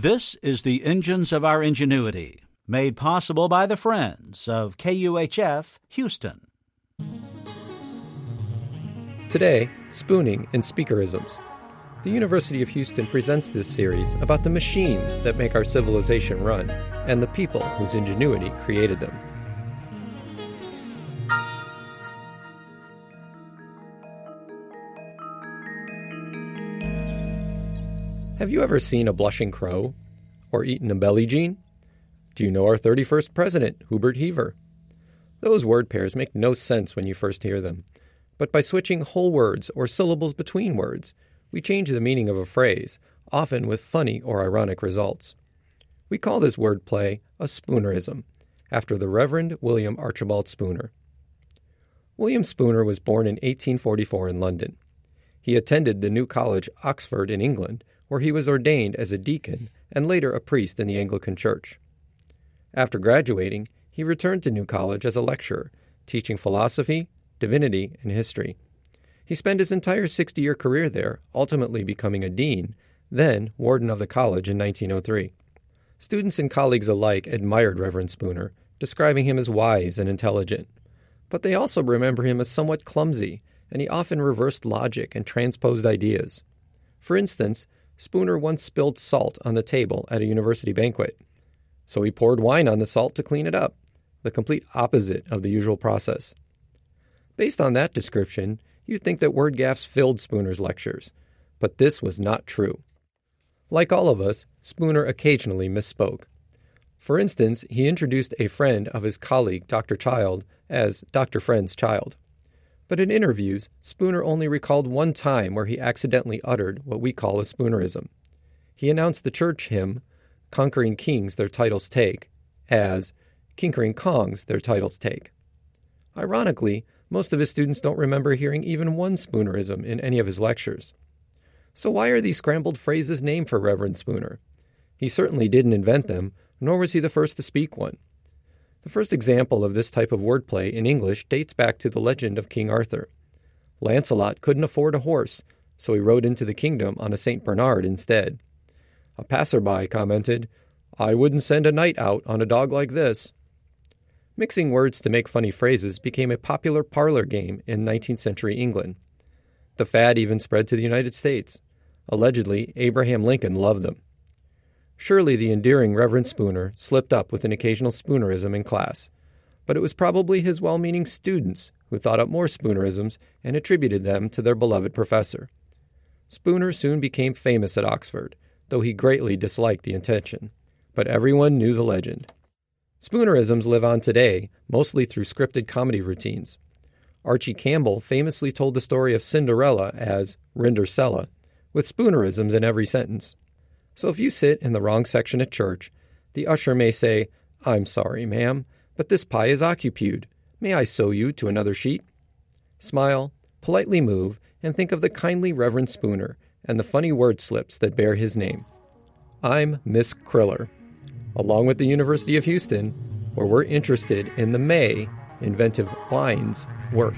This is the Engines of Our Ingenuity, made possible by the friends of KUHF Houston. Today, spooning and speakerisms. The University of Houston presents this series about the machines that make our civilization run and the people whose ingenuity created them. Have you ever seen a blushing crow? Or eaten a belly jean? Do you know our 31st president, Hubert Heaver? Those word pairs make no sense when you first hear them, but by switching whole words or syllables between words, we change the meaning of a phrase, often with funny or ironic results. We call this wordplay a spoonerism, after the Reverend William Archibald Spooner. William Spooner was born in 1844 in London. He attended the New College, Oxford, in England, where he was ordained as a deacon and later a priest in the Anglican Church. After graduating, he returned to New College as a lecturer, teaching philosophy, divinity, and history. He spent his entire 60 year career there, ultimately becoming a dean, then warden of the college in 1903. Students and colleagues alike admired Reverend Spooner, describing him as wise and intelligent. But they also remember him as somewhat clumsy, and he often reversed logic and transposed ideas. For instance, Spooner once spilled salt on the table at a university banquet. So he poured wine on the salt to clean it up, the complete opposite of the usual process. Based on that description, you'd think that word gaffes filled Spooner's lectures, but this was not true. Like all of us, Spooner occasionally misspoke. For instance, he introduced a friend of his colleague, Dr. Child, as Dr. Friend's child. But in interviews, Spooner only recalled one time where he accidentally uttered what we call a Spoonerism. He announced the church hymn, Conquering Kings Their Titles Take, as Kinkering Kongs Their Titles Take. Ironically, most of his students don't remember hearing even one Spoonerism in any of his lectures. So, why are these scrambled phrases named for Reverend Spooner? He certainly didn't invent them, nor was he the first to speak one. The first example of this type of wordplay in English dates back to the legend of King Arthur. Lancelot couldn't afford a horse, so he rode into the kingdom on a St. Bernard instead. A passerby commented, I wouldn't send a knight out on a dog like this. Mixing words to make funny phrases became a popular parlor game in 19th century England. The fad even spread to the United States. Allegedly, Abraham Lincoln loved them. Surely the endearing Reverend Spooner slipped up with an occasional Spoonerism in class, but it was probably his well meaning students who thought up more Spoonerisms and attributed them to their beloved professor. Spooner soon became famous at Oxford, though he greatly disliked the intention. But everyone knew the legend. Spoonerisms live on today, mostly through scripted comedy routines. Archie Campbell famously told the story of Cinderella as Rindercella, with Spoonerisms in every sentence. So if you sit in the wrong section at church, the usher may say, I'm sorry, ma'am, but this pie is occupied. May I sew you to another sheet? Smile, politely move, and think of the kindly Reverend Spooner and the funny word slips that bear his name. I'm Miss Kriller, along with the University of Houston, where we're interested in the May inventive wines work.